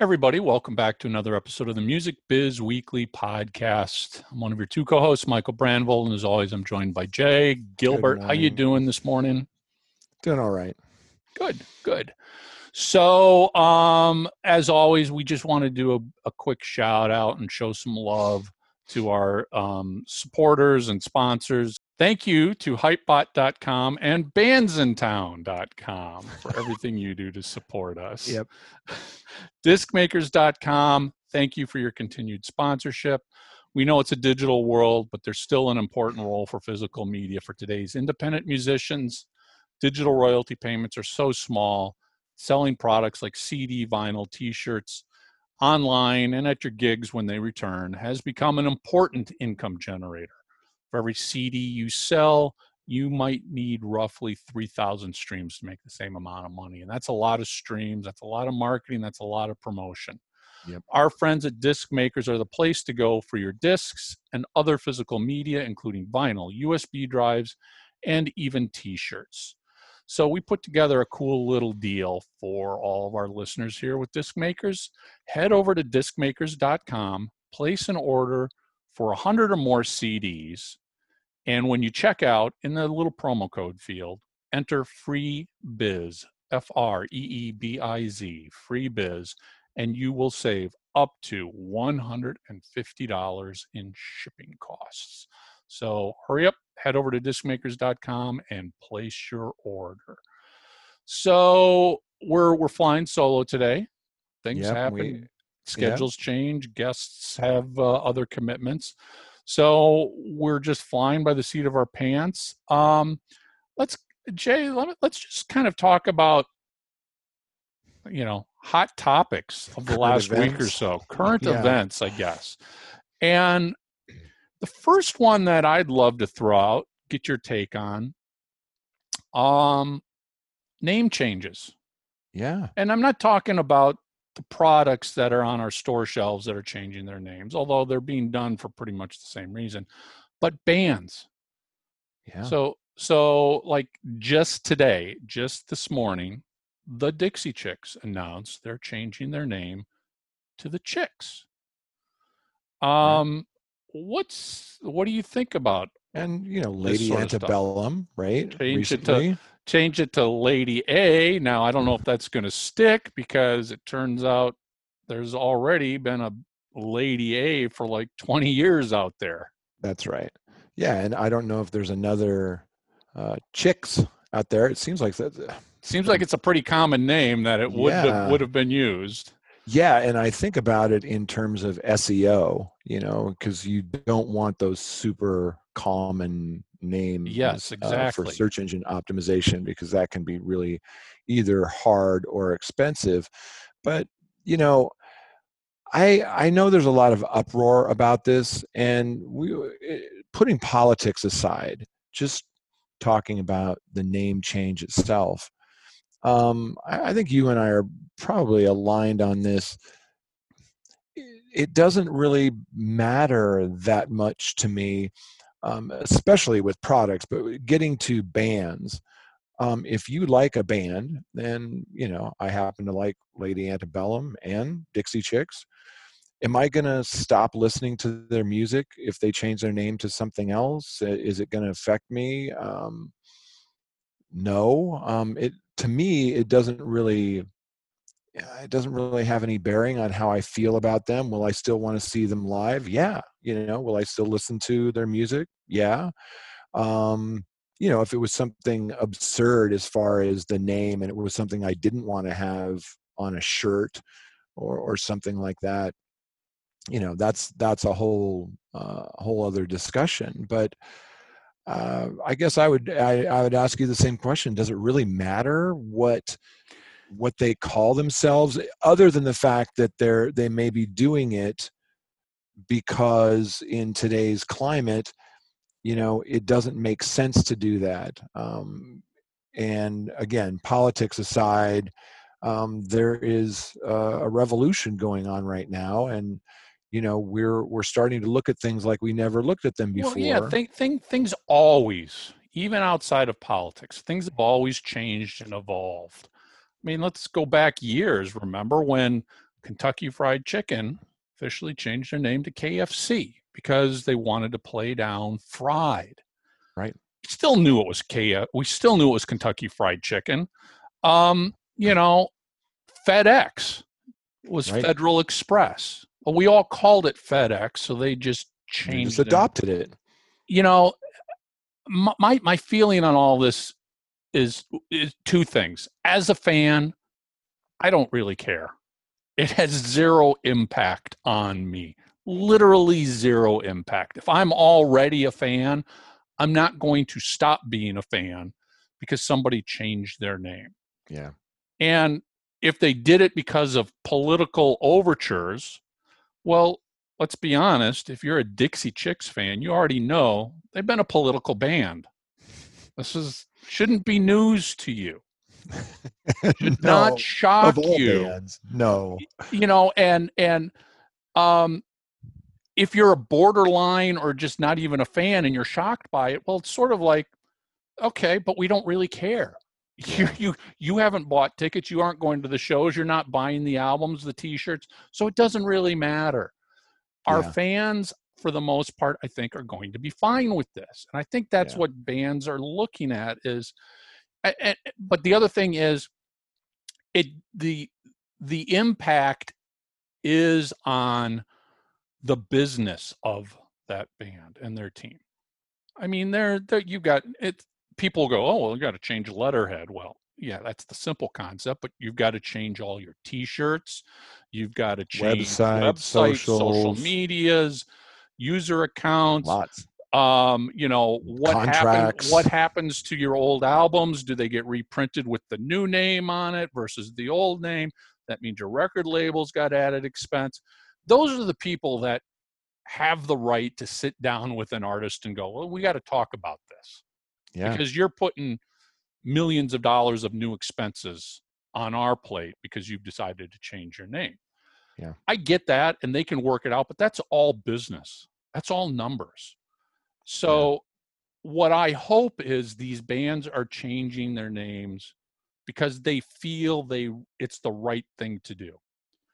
Everybody, welcome back to another episode of the Music Biz Weekly podcast. I'm one of your two co-hosts, Michael Brandvold, and as always, I'm joined by Jay Gilbert. How you doing this morning? Doing all right. Good, good. So, um, as always, we just want to do a, a quick shout out and show some love to our um, supporters and sponsors. Thank you to hypebot.com and bandsintown.com for everything you do to support us. Yep. Discmakers.com, thank you for your continued sponsorship. We know it's a digital world, but there's still an important role for physical media for today's independent musicians. Digital royalty payments are so small. Selling products like CD, vinyl, t shirts, online, and at your gigs when they return has become an important income generator. For every CD you sell, you might need roughly 3,000 streams to make the same amount of money. And that's a lot of streams, that's a lot of marketing, that's a lot of promotion. Yep. Our friends at Disc Makers are the place to go for your discs and other physical media, including vinyl, USB drives, and even t shirts. So we put together a cool little deal for all of our listeners here with Disc Makers. Head over to discmakers.com, place an order for 100 or more CDs. And when you check out in the little promo code field, enter free biz, F R E E B I Z, free biz, and you will save up to $150 in shipping costs. So hurry up, head over to discmakers.com and place your order. So we're we're flying solo today. Things Yep, happen, we- schedules change, guests have uh, other commitments. So we're just flying by the seat of our pants. Um, let's Jay, let me, let's just kind of talk about you know hot topics of the Current last week or so, current Yeah. events, I guess. And the first one that I'd love to throw out, get your take on, um, name changes. Yeah. And I'm not talking about the products that are on our store shelves that are changing their names, although they're being done for pretty much the same reason. But bands. Yeah. So so like just today, just this morning, the Dixie Chicks announced they're changing their name to the Chicks. Um what's what do you think about and you know, Lady sort of stuff. Antebellum, right? Change it to- Recently. Change it to Lady A. Now I don't know if that's going to stick because it turns out there's already been a Lady A for like 20 years out there. That's right. Yeah, and I don't know if there's another uh, chicks out there. It seems like that. Seems like it's a pretty common name that it would Yeah. have, would have been used. Yeah, and I think about it in terms of SEO, you know, because you don't want those super common names Yes, uh, exactly. for search engine optimization because that can be really either hard or expensive. But, you know, I I know there's a lot of uproar about this and we eh, putting politics aside, just talking about the name change itself. Um, I, I think you and I are probably aligned on this. It doesn't really matter that much to me, um, especially with products, but getting to bands. Um, if you like a band, then you know I happen to like Lady Antebellum and Dixie Chicks. Am I going to stop listening to their music if they change their name to something else? Is it going to affect me? Um, no. Um, it to me, it doesn't really. It doesn't really have any bearing on how I feel about them. Will I still want to see them live? Yeah. You know, will I still listen to their music? Yeah. Um, you know, if it was something absurd as far as the name and it was something I didn't want to have on a shirt or or something like that, you know, that's that's a whole uh, whole other discussion. But uh, I guess I would I, I would ask you the same question. Does it really matter what what they call themselves, other than the fact that they're they may be doing it because in today's climate, you know, it doesn't make sense to do that. Um, and again, politics aside, um, there is uh, a revolution going on right now, and you know we're we're starting to look at things like we never looked at them before. Well, yeah, thing, thing, things always, even outside of politics, things have always changed and evolved. I mean, let's go back years. Remember when Kentucky Fried Chicken officially changed their name to KFC because they wanted to play down fried. Right. Still knew it was K. We still knew it was Kentucky Fried Chicken. Um, you know, FedEx was Right. Federal Express. Well, we all called it FedEx, so they just They changed just adopted it. You know, my- my feeling on all this is is two things. As a fan, I don't really care. It has zero impact on me. Literally zero impact. If I'm already a fan, I'm not going to stop being a fan because somebody changed their name. Yeah. And if they did it because of political overtures, well, let's be honest, if you're a Dixie Chicks fan, you already know they've been a political band. This is shouldn't be news to you. Should No, not shock you. bands, no. You know, and and um if you're a borderline or just not even a fan and you're shocked by it, well, it's sort of like, okay, but we don't really care. You you you haven't bought tickets, you aren't going to the shows, you're not buying the albums, the t-shirts, so it doesn't really matter. Our Yeah. fans for the most part I think are going to be fine with this. And I think that's Yeah. what bands are looking at is but the other thing is it the the impact is on the business of that band and their team. I mean, they're, they're you got it. People go, oh well, you got to change letterhead. Well, yeah, that's the simple concept, but you've got to change all your T-shirts. You've got to change Website, websites, social medias, user accounts. Lots. Um, you know what happens? Contracts. What happens to your old albums? Do they get reprinted with the new name on it versus the old name? That means your record labels got added expense. Those are the people that have the right to sit down with an artist and go, well, we got to talk about this Yeah. because you're putting millions of dollars of new expenses on our plate because you've decided to change your name. Yeah. I get that and they can work it out, but that's all business. That's all numbers. So what I hope is these bands are changing their names because they feel they it's the right thing to do.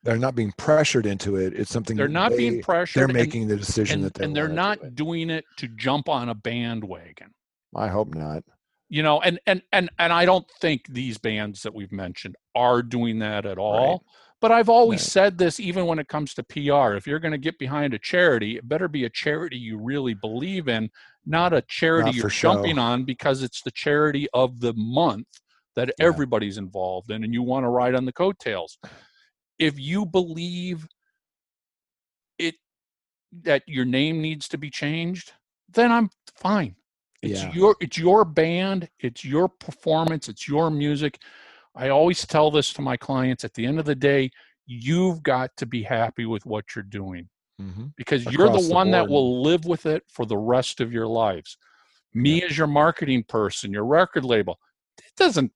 They're not being pressured into it. It's something They're not they, being pressured They're and- making the decision and, that they and they're not do doing it to jump on a bandwagon. I hope not. you know and and and and i don't think these bands that we've mentioned are doing that at all but i've always Right. said this even when it comes to pr if you're going to get behind a charity it better be a charity you really believe in not a charity Not you're show. jumping on because it's the charity of the month that Yeah. everybody's involved in and you want to ride on the coattails if you believe it that your name needs to be changed then i'm fine it's Yeah. your it's your band, it's your performance, it's your music. I always tell this to my clients at the end of the day, you've got to be happy with what you're doing hmm because you're the the one that will live with it for the rest of your lives. Me as your marketing person, your record label, it doesn't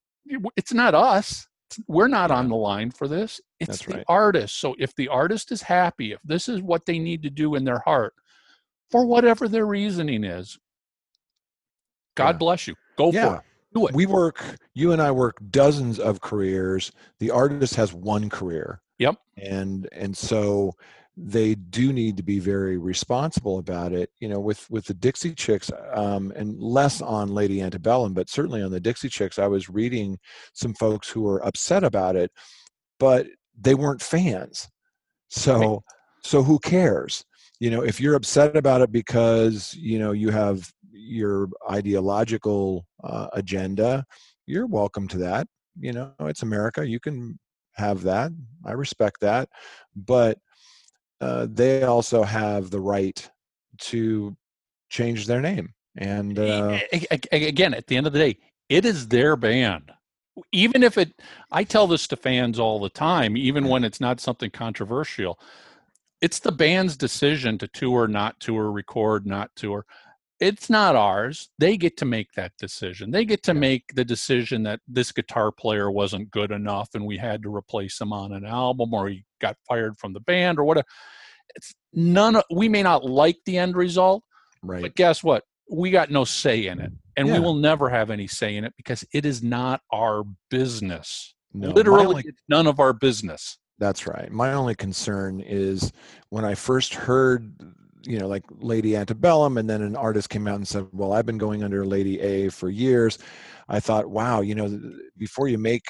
it's not us. We're not on the line for this. It's That's the right. artist. So if the artist is happy, if this is what they need to do in their heart, for whatever their reasoning is, God Yeah. bless you. Go for it. Do it. We work, you and I work dozens of careers. The artist has one career. Yep. And and so they do need to be very responsible about it. You know, with with the Dixie Chicks, um, and less on Lady Antebellum, but certainly on the Dixie Chicks, I was reading some folks who were upset about it, but they weren't fans. So so who cares? You know, if you're upset about it because you know you have your ideological uh, agenda, you're welcome to that. You know, it's America. You can have that. I respect that. But uh, they also have the right to change their name. And uh, again, at the end of the day, it is their band. Even if it, I tell this to fans all the time, even when it's not something controversial, it's the band's decision to tour, not tour, record, not tour. It's not ours. They get to make that decision. They get to Yeah. make the decision that this guitar player wasn't good enough and we had to replace him on an album or he got fired from the band or whatever. It's none of, we may not like the end result, right. but guess what? We got no say in it. And Yeah. we will never have any say in it because it is not our business. No, Literally, only- it's none of our business. That's right. My only concern is when I first heard, you know, like Lady Antebellum, and then an artist came out and said, "Well, I've been going under Lady A for years." I thought, wow, you know, before you make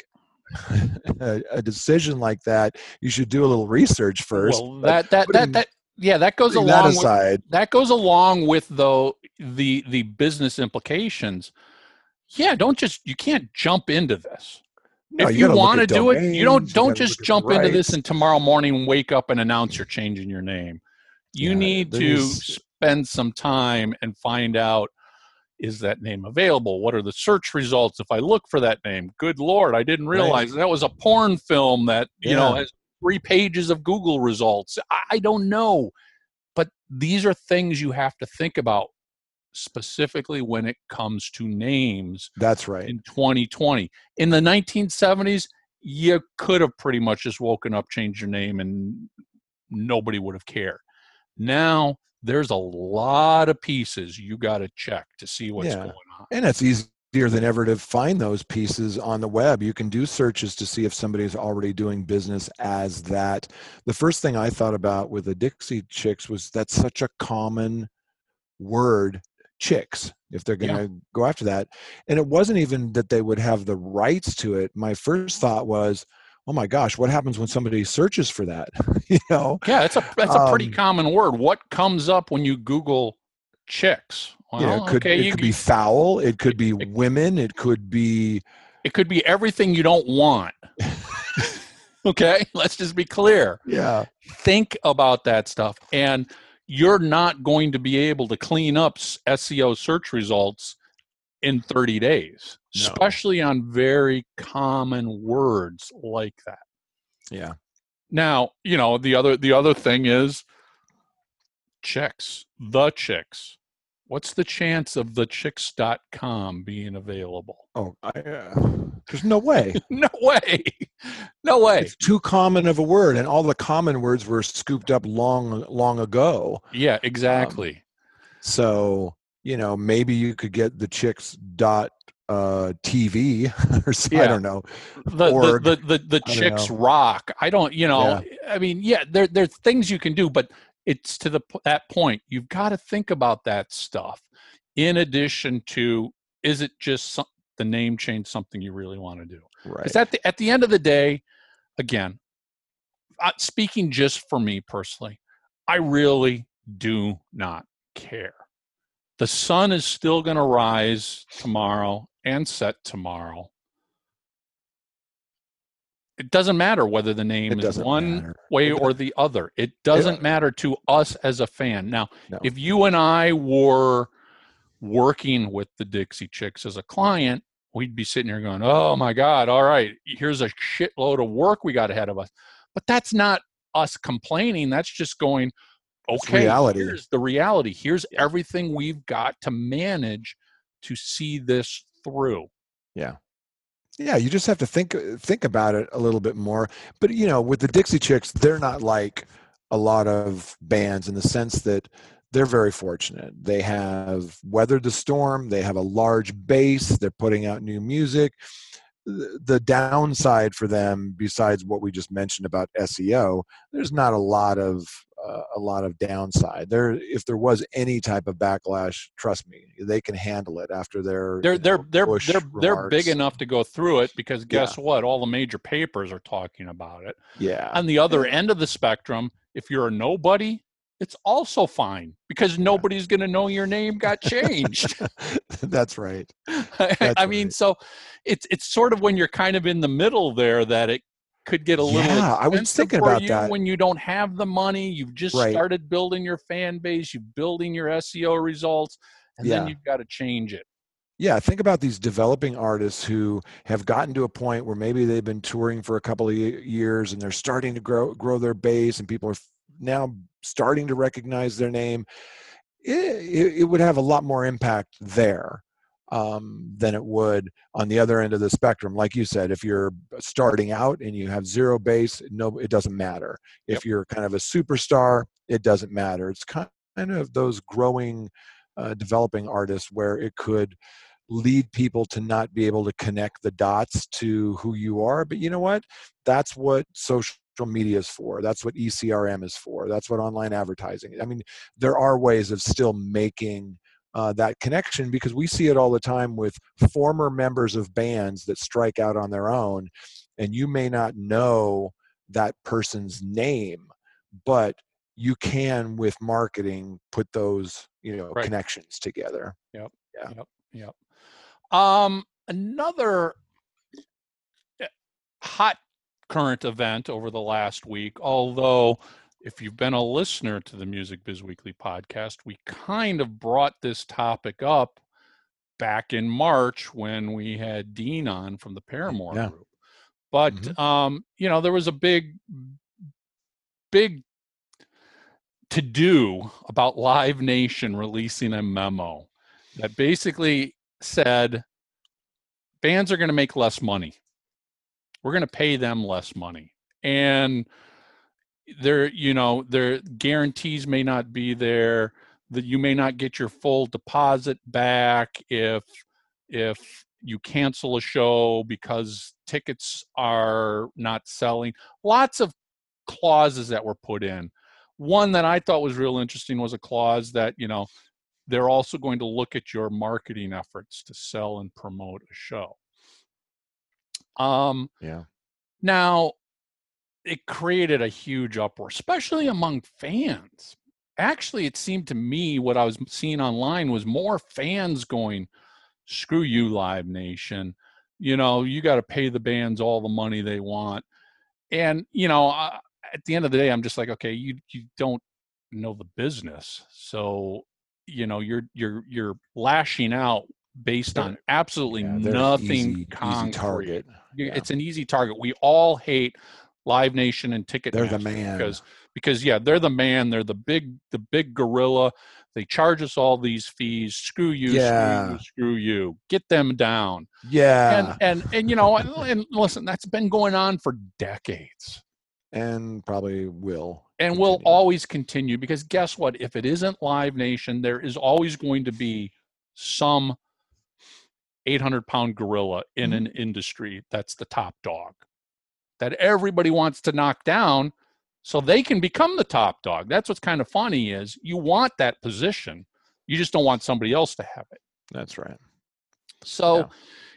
a, a decision like that, you should do a little research first. Well, that that that that yeah, that goes along. That aside, with, that goes along with though the the business implications. Yeah, don't just you can't jump into this. No, if you, you want to do it, you don't don't you just jump into this and tomorrow morning wake up and announce you're changing your name. You yeah, need to spend some time and find out is that name available? What are the search results if I look for that name? Good lord, I didn't realize right. that was a porn film that you yeah. know has three pages of Google results. I, I don't know, but these are things you have to think about specifically when it comes to names. That's right. In 2020. In the 1970s, you could have pretty much just woken up, changed your name, and nobody would have cared. Now, there's a lot of pieces you got to check to see what's yeah. going on. And it's easier than ever to find those pieces on the web. You can do searches to see if somebody's already doing business as that. The first thing I thought about with the Dixie Chicks was that's such a common word chicks if they're going to yeah. go after that. And it wasn't even that they would have the rights to it. My first thought was, oh my gosh, what happens when somebody searches for that? you know? Yeah, it's a that's a pretty um, common word. What comes up when you Google chicks? Well, yeah, it could, okay, it you, could be foul. It could be it, women. It could be. It could be everything you don't want. okay, let's just be clear. Yeah. Think about that stuff and you're not going to be able to clean up SEO search results in 30 days, no. especially on very common words like that. Yeah. Now, you know, the other the other thing is chicks, the chicks. What's the chance of the chicks.com being available? Oh, I, uh, there's no way. no way. No way. It's too common of a word, and all the common words were scooped up long, long ago. Yeah, exactly. Um, so you know, maybe you could get the chicks dot uh tv or so, yeah. i don't know the Org, the the, the, the chicks rock. I don't you know yeah. i mean yeah there there's things you can do but it's to the that point. You've got to think about that stuff in addition to is it just some, the name change something you really want to do right. because at the at the end of the day again uh, speaking just for me personally i really do not care. The sun is still going to rise tomorrow and set tomorrow it doesn't matter whether the name is one matter. way or the other. It doesn't it, matter to us as a fan. Now, no. if you and I were working with the Dixie Chicks as a client, we'd be sitting here going, "Oh my God! All right, here's a shitload of work we got ahead of us." But that's not us complaining. That's just going, "Okay, reality. here's the reality. Here's everything we've got to manage to see this through." Yeah. Yeah you just have to think uh, think about it a little bit more but you know with the dixie chicks they're not like a lot of bands in the sense that they're very fortunate. They have weathered the storm they have a large base they're putting out new music. The downside for them besides what we just mentioned about seo there's not a lot of uh, a lot of downside. There, if there was any type of backlash, trust me, they can handle it after their they're they're know, they're they're remarks. they're big enough to go through it because guess yeah. what? All the major papers are talking about it. Yeah. On the other end of the spectrum, if you're a nobody, it's also fine because nobody's going to know your name got changed. That's right. That's I right. mean, so it's it's sort of when you're kind of in the middle there that it could get a little yeah, I was thinking about that. when you don't have the money. You've just right. started building your fan base. You're building your SEO results, and yeah. then you've got to change it. Yeah, think about these developing artists who have gotten to a point where maybe they've been touring for a couple of years and they're starting to grow grow their base, and people are now starting to recognize their name. It, it, it would have a lot more impact there um, than it would on the other end of the spectrum. Like you said, if you're starting out and you have zero base, no, it doesn't matter. If you're kind of a superstar, it doesn't matter. It's kind of those growing, uh, developing artists where it could lead people to not be able to connect the dots to who you are. But you know what? That's what social media is for. That's what ECRM is for. That's what online advertising. I mean, there are ways of still making uh, that connection because we see it all the time with former members of bands that strike out on their own, and you may not know that person's name, but you can with marketing put those you know right. connections together. Yep. Yeah. Yep. Yep. Um, another eh, hot current event over the last week, although if you've been a listener to the Music Biz Weekly podcast, we kind of brought this topic up back in March when we had Dean on from the Paramore yeah. group. But mm-hmm. um, you know, there was a big big to do about Live Nation releasing a memo that basically said bands are going to make less money. We're going to pay them less money. And there you know their guarantees may not be there that you may not get your full deposit back if if you cancel a show because tickets are not selling. Lots of clauses that were put in. One that i thought was real interesting was a clause that you know they're also going to look at your marketing efforts to sell and promote a show. Um yeah. now it created a huge uproar, especially among fans. Actually, it seemed to me what I was seeing online was more fans going, screw you, Live Nation. You know, you got to pay the bands all the money they want. And, you know, I, at the end of the day, I'm just like, okay, you, you don't know the business. So, you know, you're, you're, you're lashing out based on absolutely yeah, nothing easy, concrete. Easy target. Yeah. It's an easy target. We all hate Live Nation and Ticket. They're the man because because yeah, they're the man. They're the big the big gorilla. They charge us all these fees. Screw you. Yeah. Screw you. Screw you. Get them down. Yeah. And and and you know and, and listen, that's been going on for decades. And probably will. And continue. will always continue because guess what? If it isn't Live Nation, there is always going to be some 800 pound gorilla in mm-hmm. an industry that's the top dog that everybody wants to knock down so they can become the top dog. That's what's kind of funny is you want that position. You just don't want somebody else to have it. That's right. So, yeah.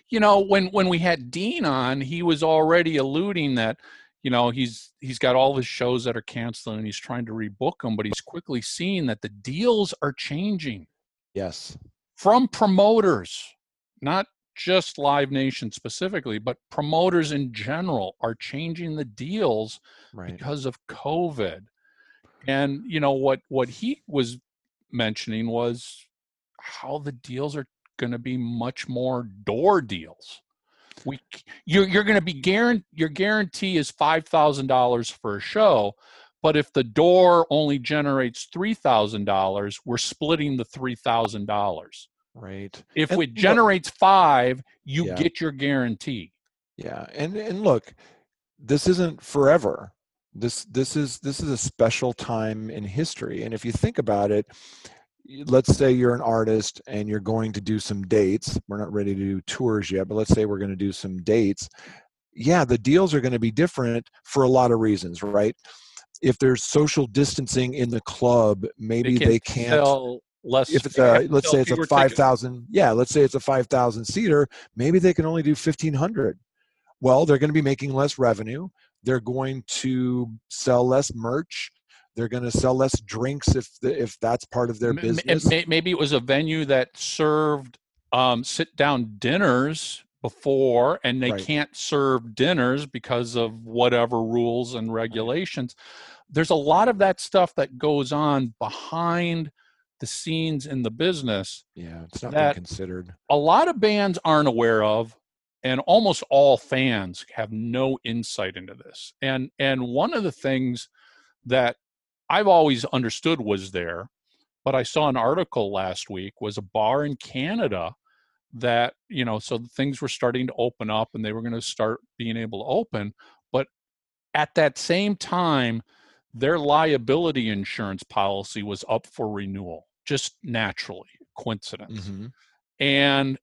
you know, when when we had Dean on, he was already alluding that you know he's he's got all his shows that are canceling and he's trying to rebook them but he's quickly seeing that the deals are changing yes from promoters not just Live Nation specifically, but promoters in general are changing the deals right. because of COVID. And you know what what he was mentioning was how the deals are going to be much more door deals. We you're you're going to be guaranteed your guarantee is five thousand dollars for a show, but if the door only generates three thousand dollars, we're splitting the three thousand dollars. Right. If and it generates look, five, you yeah. get your guarantee. Yeah. And and look, this isn't forever. This this is this is a special time in history. And if you think about it, let's say you're an artist and you're going to do some dates. We're not ready to do tours yet, but let's say we're going to do some dates. Yeah, the deals are going to be different for a lot of reasons, right? If there's social distancing in the club, maybe they, can not sell less if it's a let's say it's a 5000 yeah let's say it's a 5000 seater maybe they can only do 1500 well they're going to be making less revenue. They're going to sell less merch. They're going to sell less drinks if the, if that's part of their business. maybe it was a venue that served um, sit down dinners before and they right. can't serve dinners because of whatever rules and regulations. There's a lot of that stuff that goes on behind the scenes in the business yeah it's not that considered. a lot of bands aren't aware of and almost all fans have no insight into this. And and one of the things that i've always understood was there but i saw an article last week was a bar in canada that you know so things were starting to open up and they were going to start being able to open but at that same time their liability insurance policy was up for renewal just naturally, coincidence. Mm-hmm. And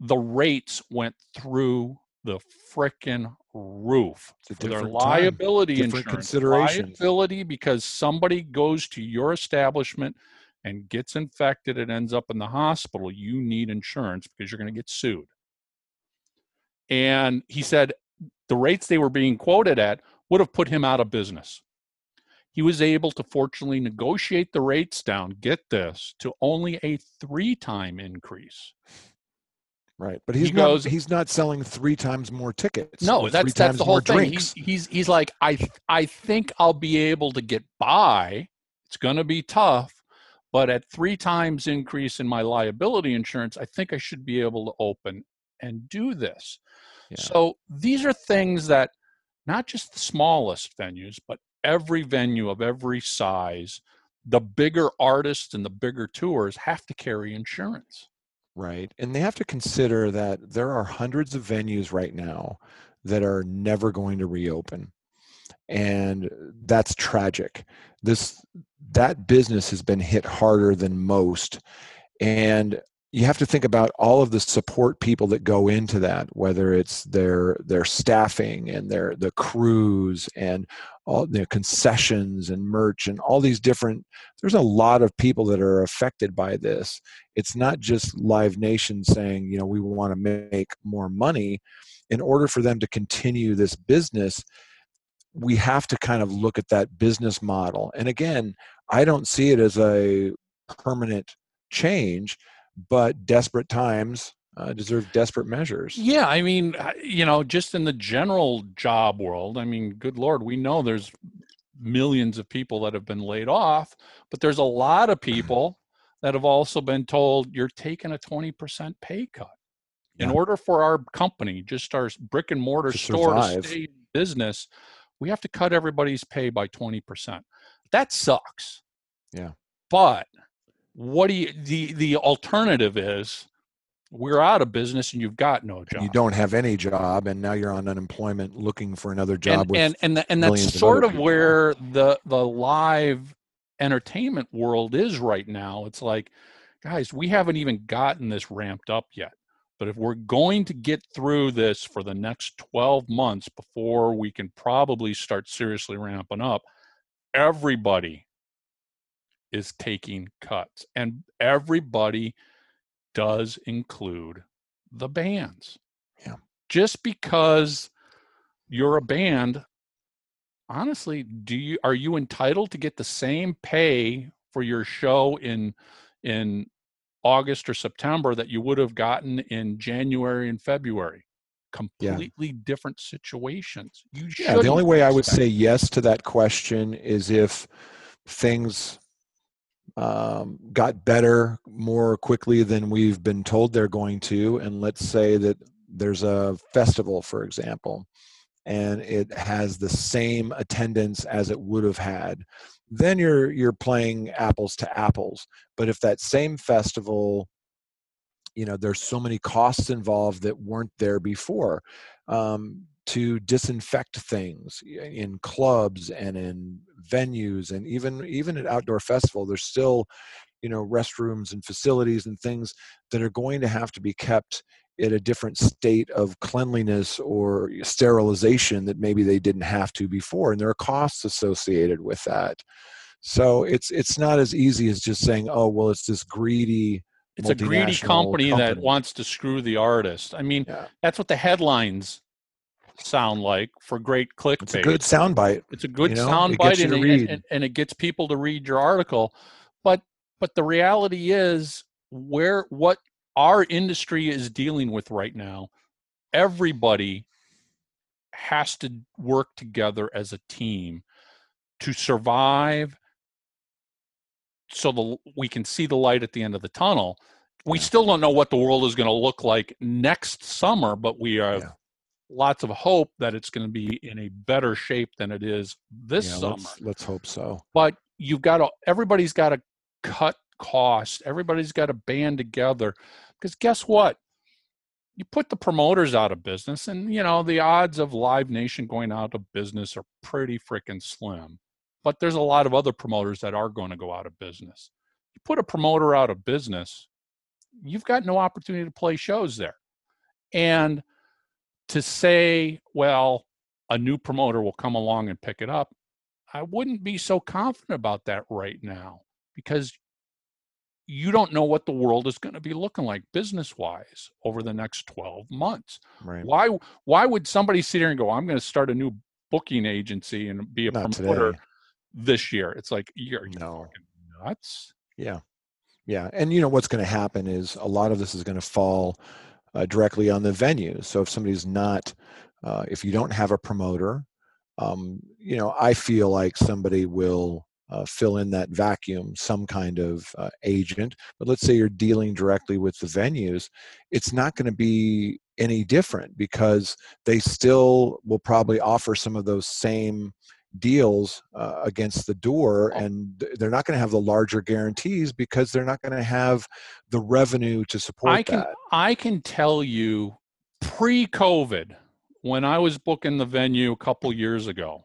the rates went through the frickin' roof It's for their time, liability different insurance. Liability because somebody goes to your establishment and gets infected and ends up in the hospital, you need insurance because you're going to get sued. And he said the rates they were being quoted at would have put him out of business. He was able to fortunately negotiate the rates down, get this, to only a three time increase. Right, but he's He not. goes- he's not selling three times more tickets. No, that's three that's times the whole thing. He's, he's he's like, I I think I'll be able to get by. It's going to be tough, but at three times increase in my liability insurance, I think I should be able to open and do this. Yeah. So these are things that not just the smallest venues, but every venue of every size, the bigger artists and the bigger tours have to carry insurance. Right. And they have to consider that there are hundreds of venues right now that are never going to reopen. And that's tragic. This that business has been hit harder than most. And you have to think about all of the support people that go into that, whether it's their their staffing and their the crews and all the concessions and merch and all these different there's a lot of people that are affected by this. It's not just live nation saying you know we want to make more money. In order for them to continue this business we have to kind of look at that business model. And again i don't see it as a permanent change but desperate times uh, deserve desperate measures Yeah, I mean, uh, you know, just in the general job world, I mean, good lord, we know there's millions of people that have been laid off, but there's a lot of people that have also been told you're taking a 20% pay cut. In Yeah. order for our company, just our brick and mortar To store to stay in business, we have to cut everybody's pay by 20%. That sucks. Yeah. But what do you the the alternative is we're out of business and you've got no job. you don't have any job and now you're on unemployment looking for another job and and and, th- and that's sort other of where the the live entertainment world is right now it's like guys we haven't even gotten this ramped up yet but if we're going to get through this for the next 12 months before we can probably start seriously ramping up everybody is taking cuts and everybody does include the bands. Yeah. just because you're a band honestly do you are you entitled to get the same pay for your show in in august or september that you would have gotten in january and february? Completely different situations. You yeah the only way i would say yes to that question is if things um, got better more quickly than we've been told they're going to. And let's say that there's a festival for example and it has the same attendance as it would have had then you're you're playing apples to apples. But if that same festival you know there's so many costs involved that weren't there before um, to disinfect things in clubs and in venues and even even at outdoor festival there's still you know restrooms and facilities and things that are going to have to be kept at a different state of cleanliness or sterilization that maybe they didn't have to before and there are costs associated with that. So it's it's not as easy as just saying oh well it's this greedy it's a greedy multinational company, that wants to screw the artist. I mean Yeah. that's what the headlines sound like for great clickbait it's a good soundbite It's a good you know, sound it bite gets you and, read. and, and it gets people to read your article. But but the reality is where what our industry is dealing with right now, everybody has to work together as a team to survive so the we can see the light at the end of the tunnel. We Yeah. still don't know what the world is going to look like next summer, but we have Yeah. Lots of hope that it's going to be in a better shape than it is this Yeah, summer. let's, let's hope so But you've got to everybody's got to cut costs. Everybody's got to band together because guess what? You put the promoters out of business, and you know the odds of Live Nation going out of business are pretty freaking slim. But there's a lot of other promoters that are going to go out of business. You put a promoter out of business, you've got no opportunity to play shows there. And to say, well, a new promoter will come along and pick it up, I wouldn't be so confident about that right now because you don't know what the world is going to be looking like business wise over the next 12 months. Right. Why why would somebody sit here and go, I'm going to start a new booking agency and be a Not promoter today. this year? It's like you're, you No. fucking nuts. Yeah. Yeah. And you know what's going to happen is a lot of this is going to fall uh, directly on the venue. So if somebody's not, uh, if you don't have a promoter, um, you know, I feel like somebody will uh, fill in that vacuum, some kind of uh, agent. But let's say you're dealing directly with the venues, it's not going to be any different because they still will probably offer some of those same deals uh, against the door Oh. and they're not going to have the larger guarantees because they're not going to have the revenue to support I can that I can tell you pre-COVID when I was booking the venue a couple years ago,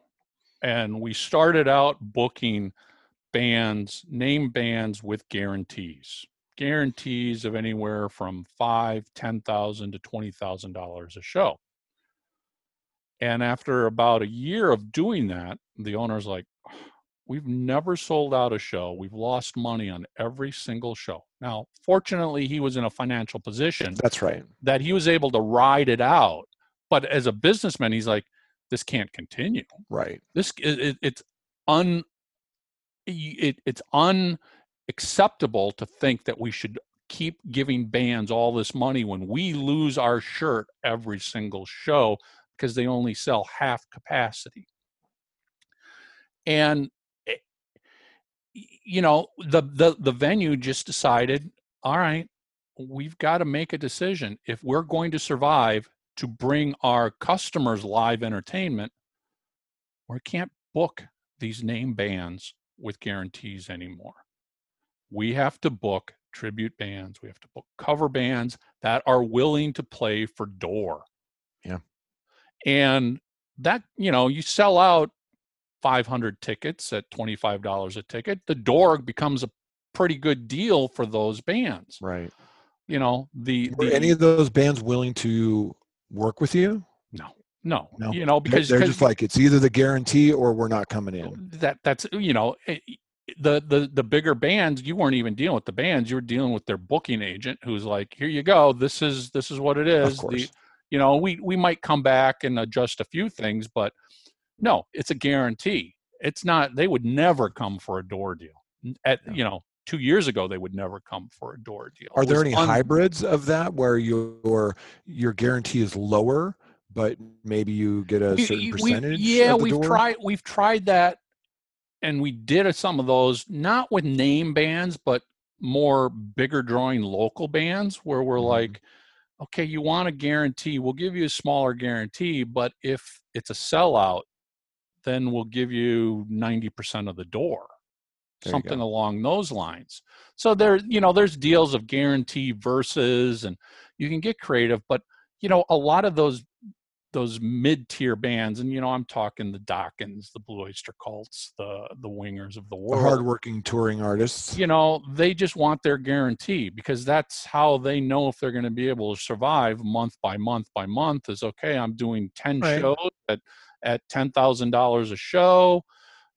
and we started out booking bands, name bands with guarantees, guarantees of anywhere from five, ten thousand to twenty thousand dollars a show. And after about a year of doing that, the owner's like, we've never sold out a show. We've lost money on every single show. Now, fortunately, he was in a financial position that's right that he was able to ride it out. But as a businessman, he's like, this can't continue. right This it, it- it's un it, it's unacceptable to think that we should keep giving bands all this money when we lose our shirt every single show because they only sell half capacity. And eh, you know the the the venue just decided, all right, we've got to make a decision if we're going to survive to bring our customers live entertainment we can't book these name bands with guarantees anymore. We have to book tribute bands. We have to book cover bands that are willing to play for door. And that, you know, you sell out 500 tickets at $25 a ticket, the door becomes a pretty good deal for those bands. right You know, the, were the any of those bands willing to work with you no, no, No. you know, because they're just like it's either the guarantee or we're not coming oh, in that that's you know eh, it- the the the bigger bands you weren't even dealing with the bands you were dealing with their booking agent who's like here you go this is this is what it is the you know we we might come back and adjust a few things but no it's a guarantee it's not they would never come for a door deal at Yeah. you know two years ago they would never come for a door deal Are there any un- hybrids of that where your your guarantee is lower, but maybe you get a We- certain we- percentage? yeah, the we've door? tried we've tried that, and we did some of those not with name bands, but more bigger drawing local bands where we're Mhm. like, okay, you want a guarantee, we'll give you a smaller guarantee, but if it's a sellout, then we'll give you ninety percent of the door, There something along those lines. So there, you know, there's deals of guarantee versus, and you can get creative, but you know, a lot of those those mid-tier bands, and you know, I'm talking the Dokkens, the Blue Oyster Cults, the the Wingers of the the world. hardworking touring artists. You know, they just want their guarantee because that's how they know if they're going to be able to survive month by month by month. Is okay. I'm doing ten Right. shows at at ten thousand dollars a show.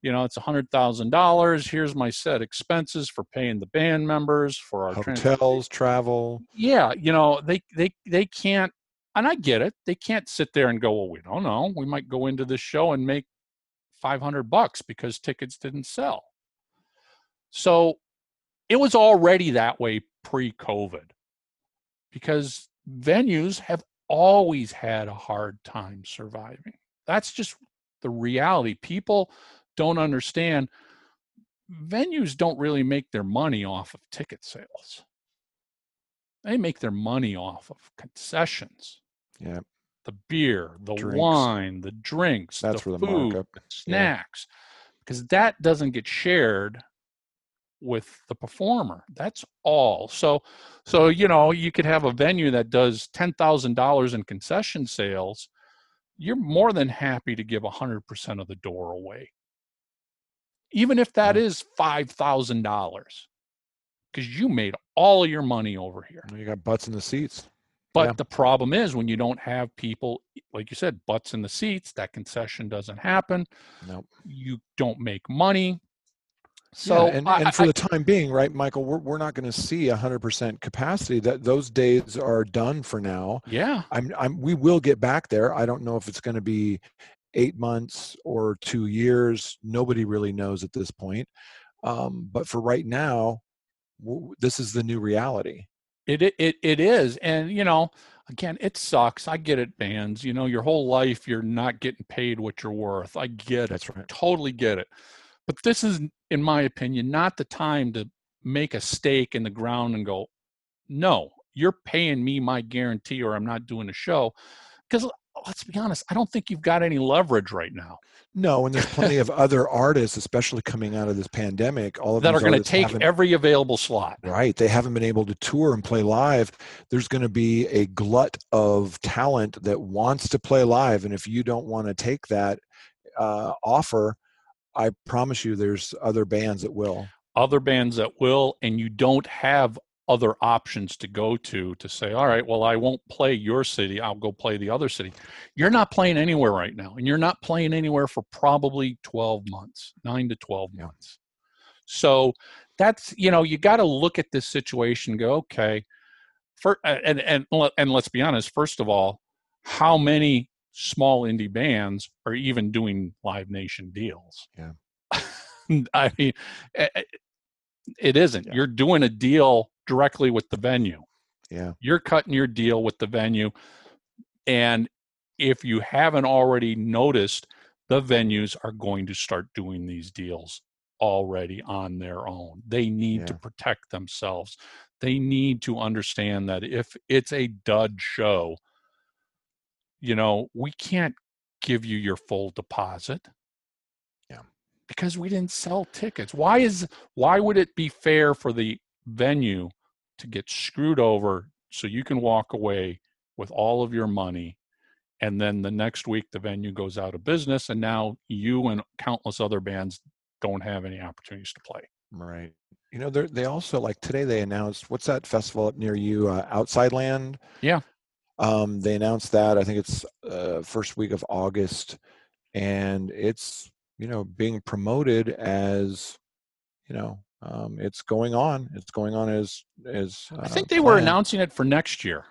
You know, it's a hundred thousand dollars. Here's my set expenses for paying the band members for our hotels, travel. yeah you know they they they can't and i get it they can't sit there and go well we don't know we might go into this show and make 500 bucks because tickets didn't sell. So it was already that way pre-covid because venues have always had a hard time surviving. That's just the reality. People don't understand venues don't really make their money off of ticket sales. They make their money off of concessions Yeah, the beer the Drinks. wine the drinks that's the where the food markup. snacks because that doesn't get shared with the performer that's all so so you know you could have a venue that does $10,000 in concession sales you're more than happy to give 100% of the door away even if that Yeah. is $5,000 because you made all of your money over here You got butts in the seats. But Yeah. the problem is when you don't have people, like you said, butts in the seats, that concession doesn't happen. Nope. You don't make money. So yeah, and, I- and for I- the time being, right, Michael, we're, we're not going to see 100% capacity. That those days are done for now. yeah, I'm, I'm, we will get back there. I don't know if it's going to be eight months or two years. Nobody really knows at this point. Um, but for right now, w- this is the new reality. It, it it is, and you know, again, it sucks. I get it, bands. You know, your whole life you're not getting paid what you're worth. I get it, That's right. totally get it. But this is, in my opinion, not the time to make a stake in the ground and go, no, you're paying me my guarantee, or I'm not doing a show. Because let's be honest, I don't think you've got any leverage right now No, and there's plenty of other artists, especially coming out of this pandemic. All of that are going to take every available slot. Right. They haven't been able to tour and play live. There's going to be a glut of talent that wants to play live. And if you don't want to take that uh, offer, I promise you there's other bands that will. other bands that will and you don't have other options to go to to say all right well i won't play your city i'll go play the other city you're not playing anywhere right now and you're not playing anywhere for probably 12 months 9 to 12 Yeah. months so that's you know you got to look at this situation go okay for and and and let's be honest first of all how many small indie bands are even doing live nation deals Yeah. i mean it isn't Yeah. you're doing a deal directly with the venue. Yeah. you're cutting your deal with the venue and if you haven't already noticed the venues are going to start doing these deals already on their own. They need to protect themselves. They need to understand that if it's a dud show you know we can't give you your full deposit. Yeah. because we didn't sell tickets. Why is why would it be fair for the venue to get screwed over so you can walk away with all of your money and then the next week the venue goes out of business and now you and countless other bands don't have any opportunities to play Right. You know, they also like today they announced what's that festival up near you, uh, Outside Land? Yeah. Um, they announced that. I think it's uh, first week of August, and it's you know being promoted as you know um, it's going on. It's going on as as. i uh, think they were announcing it for next year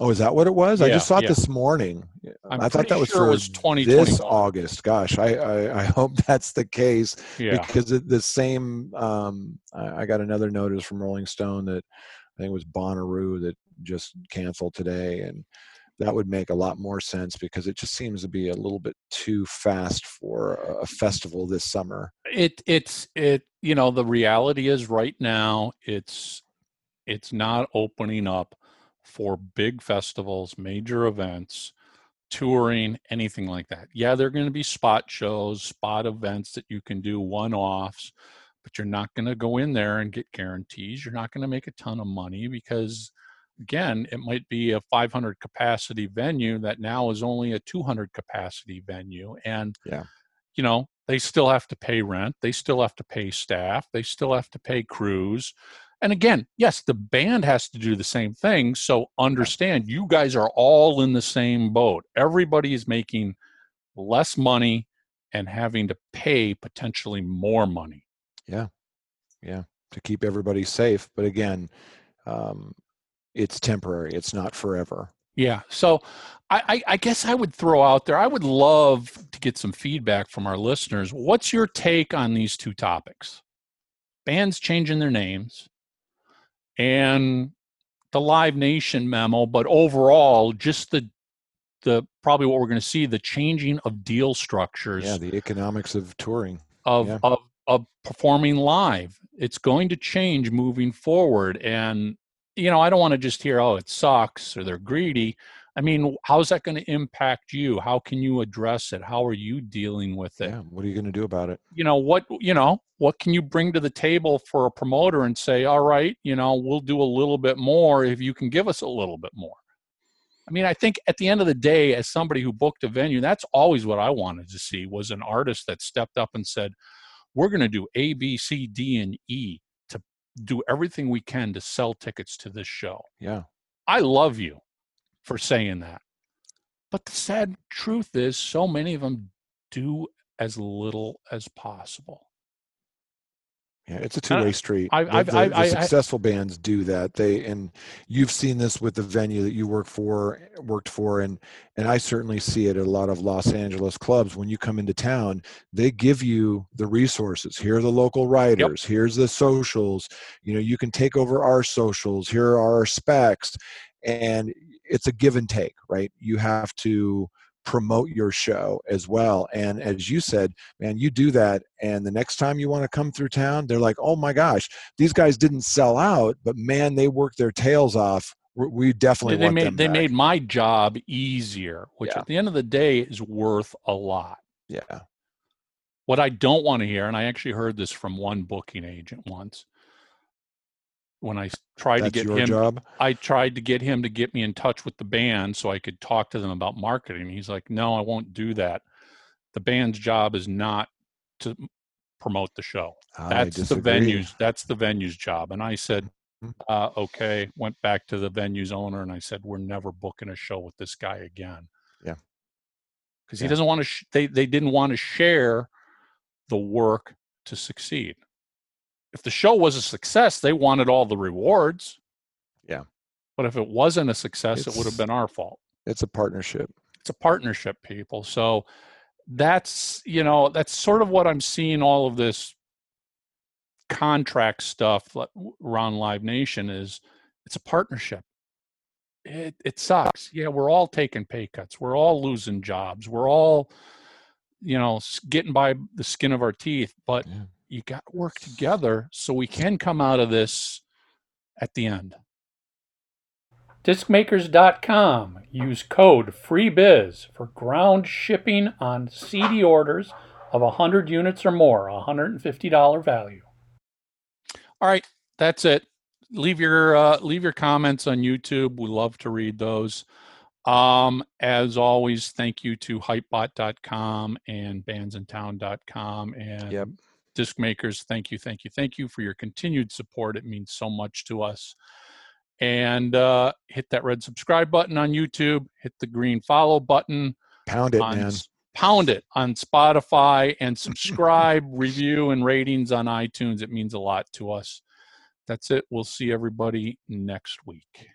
Oh, is that what it was? I just saw it yeah. this morning. I'm I thought that was sure for was this August. Gosh, I, I I hope that's the case yeah because the same um, I, I got another notice from rolling stone that i think it was bonnaroo that just canceled today and that would make a lot more sense because it just seems to be a little bit too fast for a, festival this summer. It it's it you know the reality is right now it's it's not opening up for big festivals major events touring anything like that. Yeah there are going to be spot shows spot events that you can do one offs but you're not going to go in there and get guarantees. You're not going to make a ton of money because again it might be a 500 capacity venue that now is only a 200 capacity venue and Yeah. you know they still have to pay rent they still have to pay staff they still have to pay crews and again yes the band has to do the same thing so understand you guys are all in the same boat everybody is making less money and having to pay potentially more money Yeah. Yeah. to keep everybody safe but again um, it's temporary it's not forever Yeah. So I, I, I guess I would throw out there, I would love to get some feedback from our listeners. What's your take on these two topics? Bands changing their names and the Live Nation memo, but overall, just the the probably what we're going to see the changing of deal structures yeah the economics of touring of, Yeah. of of performing live. It's going to change moving forward. And you know, I don't want to just hear, oh, it sucks or they're greedy. I mean, how's that going to impact you? How can you address it? How are you dealing with it? yeah what are you going to do about it You know, what you know, what can you bring to the table for a promoter and say, all right, you know, we'll do a little bit more if you can give us a little bit more. I mean, I think at the end of the day, as somebody who booked a venue, that's always what I wanted to see was an artist that stepped up and said, we're going to do A, B, C, D, and E do everything we can to sell tickets to this show. yeah I love you. for saying that. But the sad truth is, so many of them do as little as possible. Yeah, it's a two-way street. I- The- I've- the, the I- I- successful bands do that. They and you've seen this with the venue that you work for, worked for, and and I certainly see it at a lot of Los Angeles clubs. When you come into town, they give you the resources. Here are the local writers. Here's the socials. You know, you can take over our socials. Here are our specs, and it's a give and take, right? You have to promote your show as well. And as you said, man, you do that, and the next time you want to come through town, they're like, oh my gosh, these guys didn't sell out, but man, they worked their tails off. We- definitely they want made them they back. made my job easier, which Yeah. at the end of the day is worth a lot. yeah, What I don't want to hear, and I actually heard this from one booking agent once, when I tried that's to get him, job. I tried to get him to get me in touch with the band so I could talk to them about marketing. He's like, "No, I won't do that. The band's job is not to promote the show. I That's the venue's. That's the venue's job." And I said, Mhm. uh, "Okay." Went back to the venue's owner and I said, "We're never booking a show with this guy again." Yeah. because Yeah. he doesn't want to. Sh- they they didn't want to share the work to succeed. If the show was a success, they wanted all the rewards. Yeah. But if it wasn't a success, it would have been our fault. It's a partnership. It's a partnership, people. So that's you know that's sort of what I'm seeing. All of this contract stuff around Live Nation is it's a partnership. It it sucks. Yeah, we're all taking pay cuts. We're all losing jobs. We're all you know getting by the skin of our teeth. But Yeah. You got to work together so we can come out of this at the end. Discmakers.com. Use code FREEBIZ for ground shipping on CD orders of 100 units or more, $150 value. All right, that's it. Leave your uh, leave your comments on YouTube. We love to read those. Um, as always, thank you to hypebot.com and bandsintown.com and Yep. Disc makers. Thank you, thank you, thank you for your continued support. It means so much to us. And uh, hit that red subscribe button on YouTube. Hit the green follow button Pound it, on man. pound it on Spotify and subscribe, review, and ratings on iTunes. It means a lot to us. That's it. We'll see everybody next week.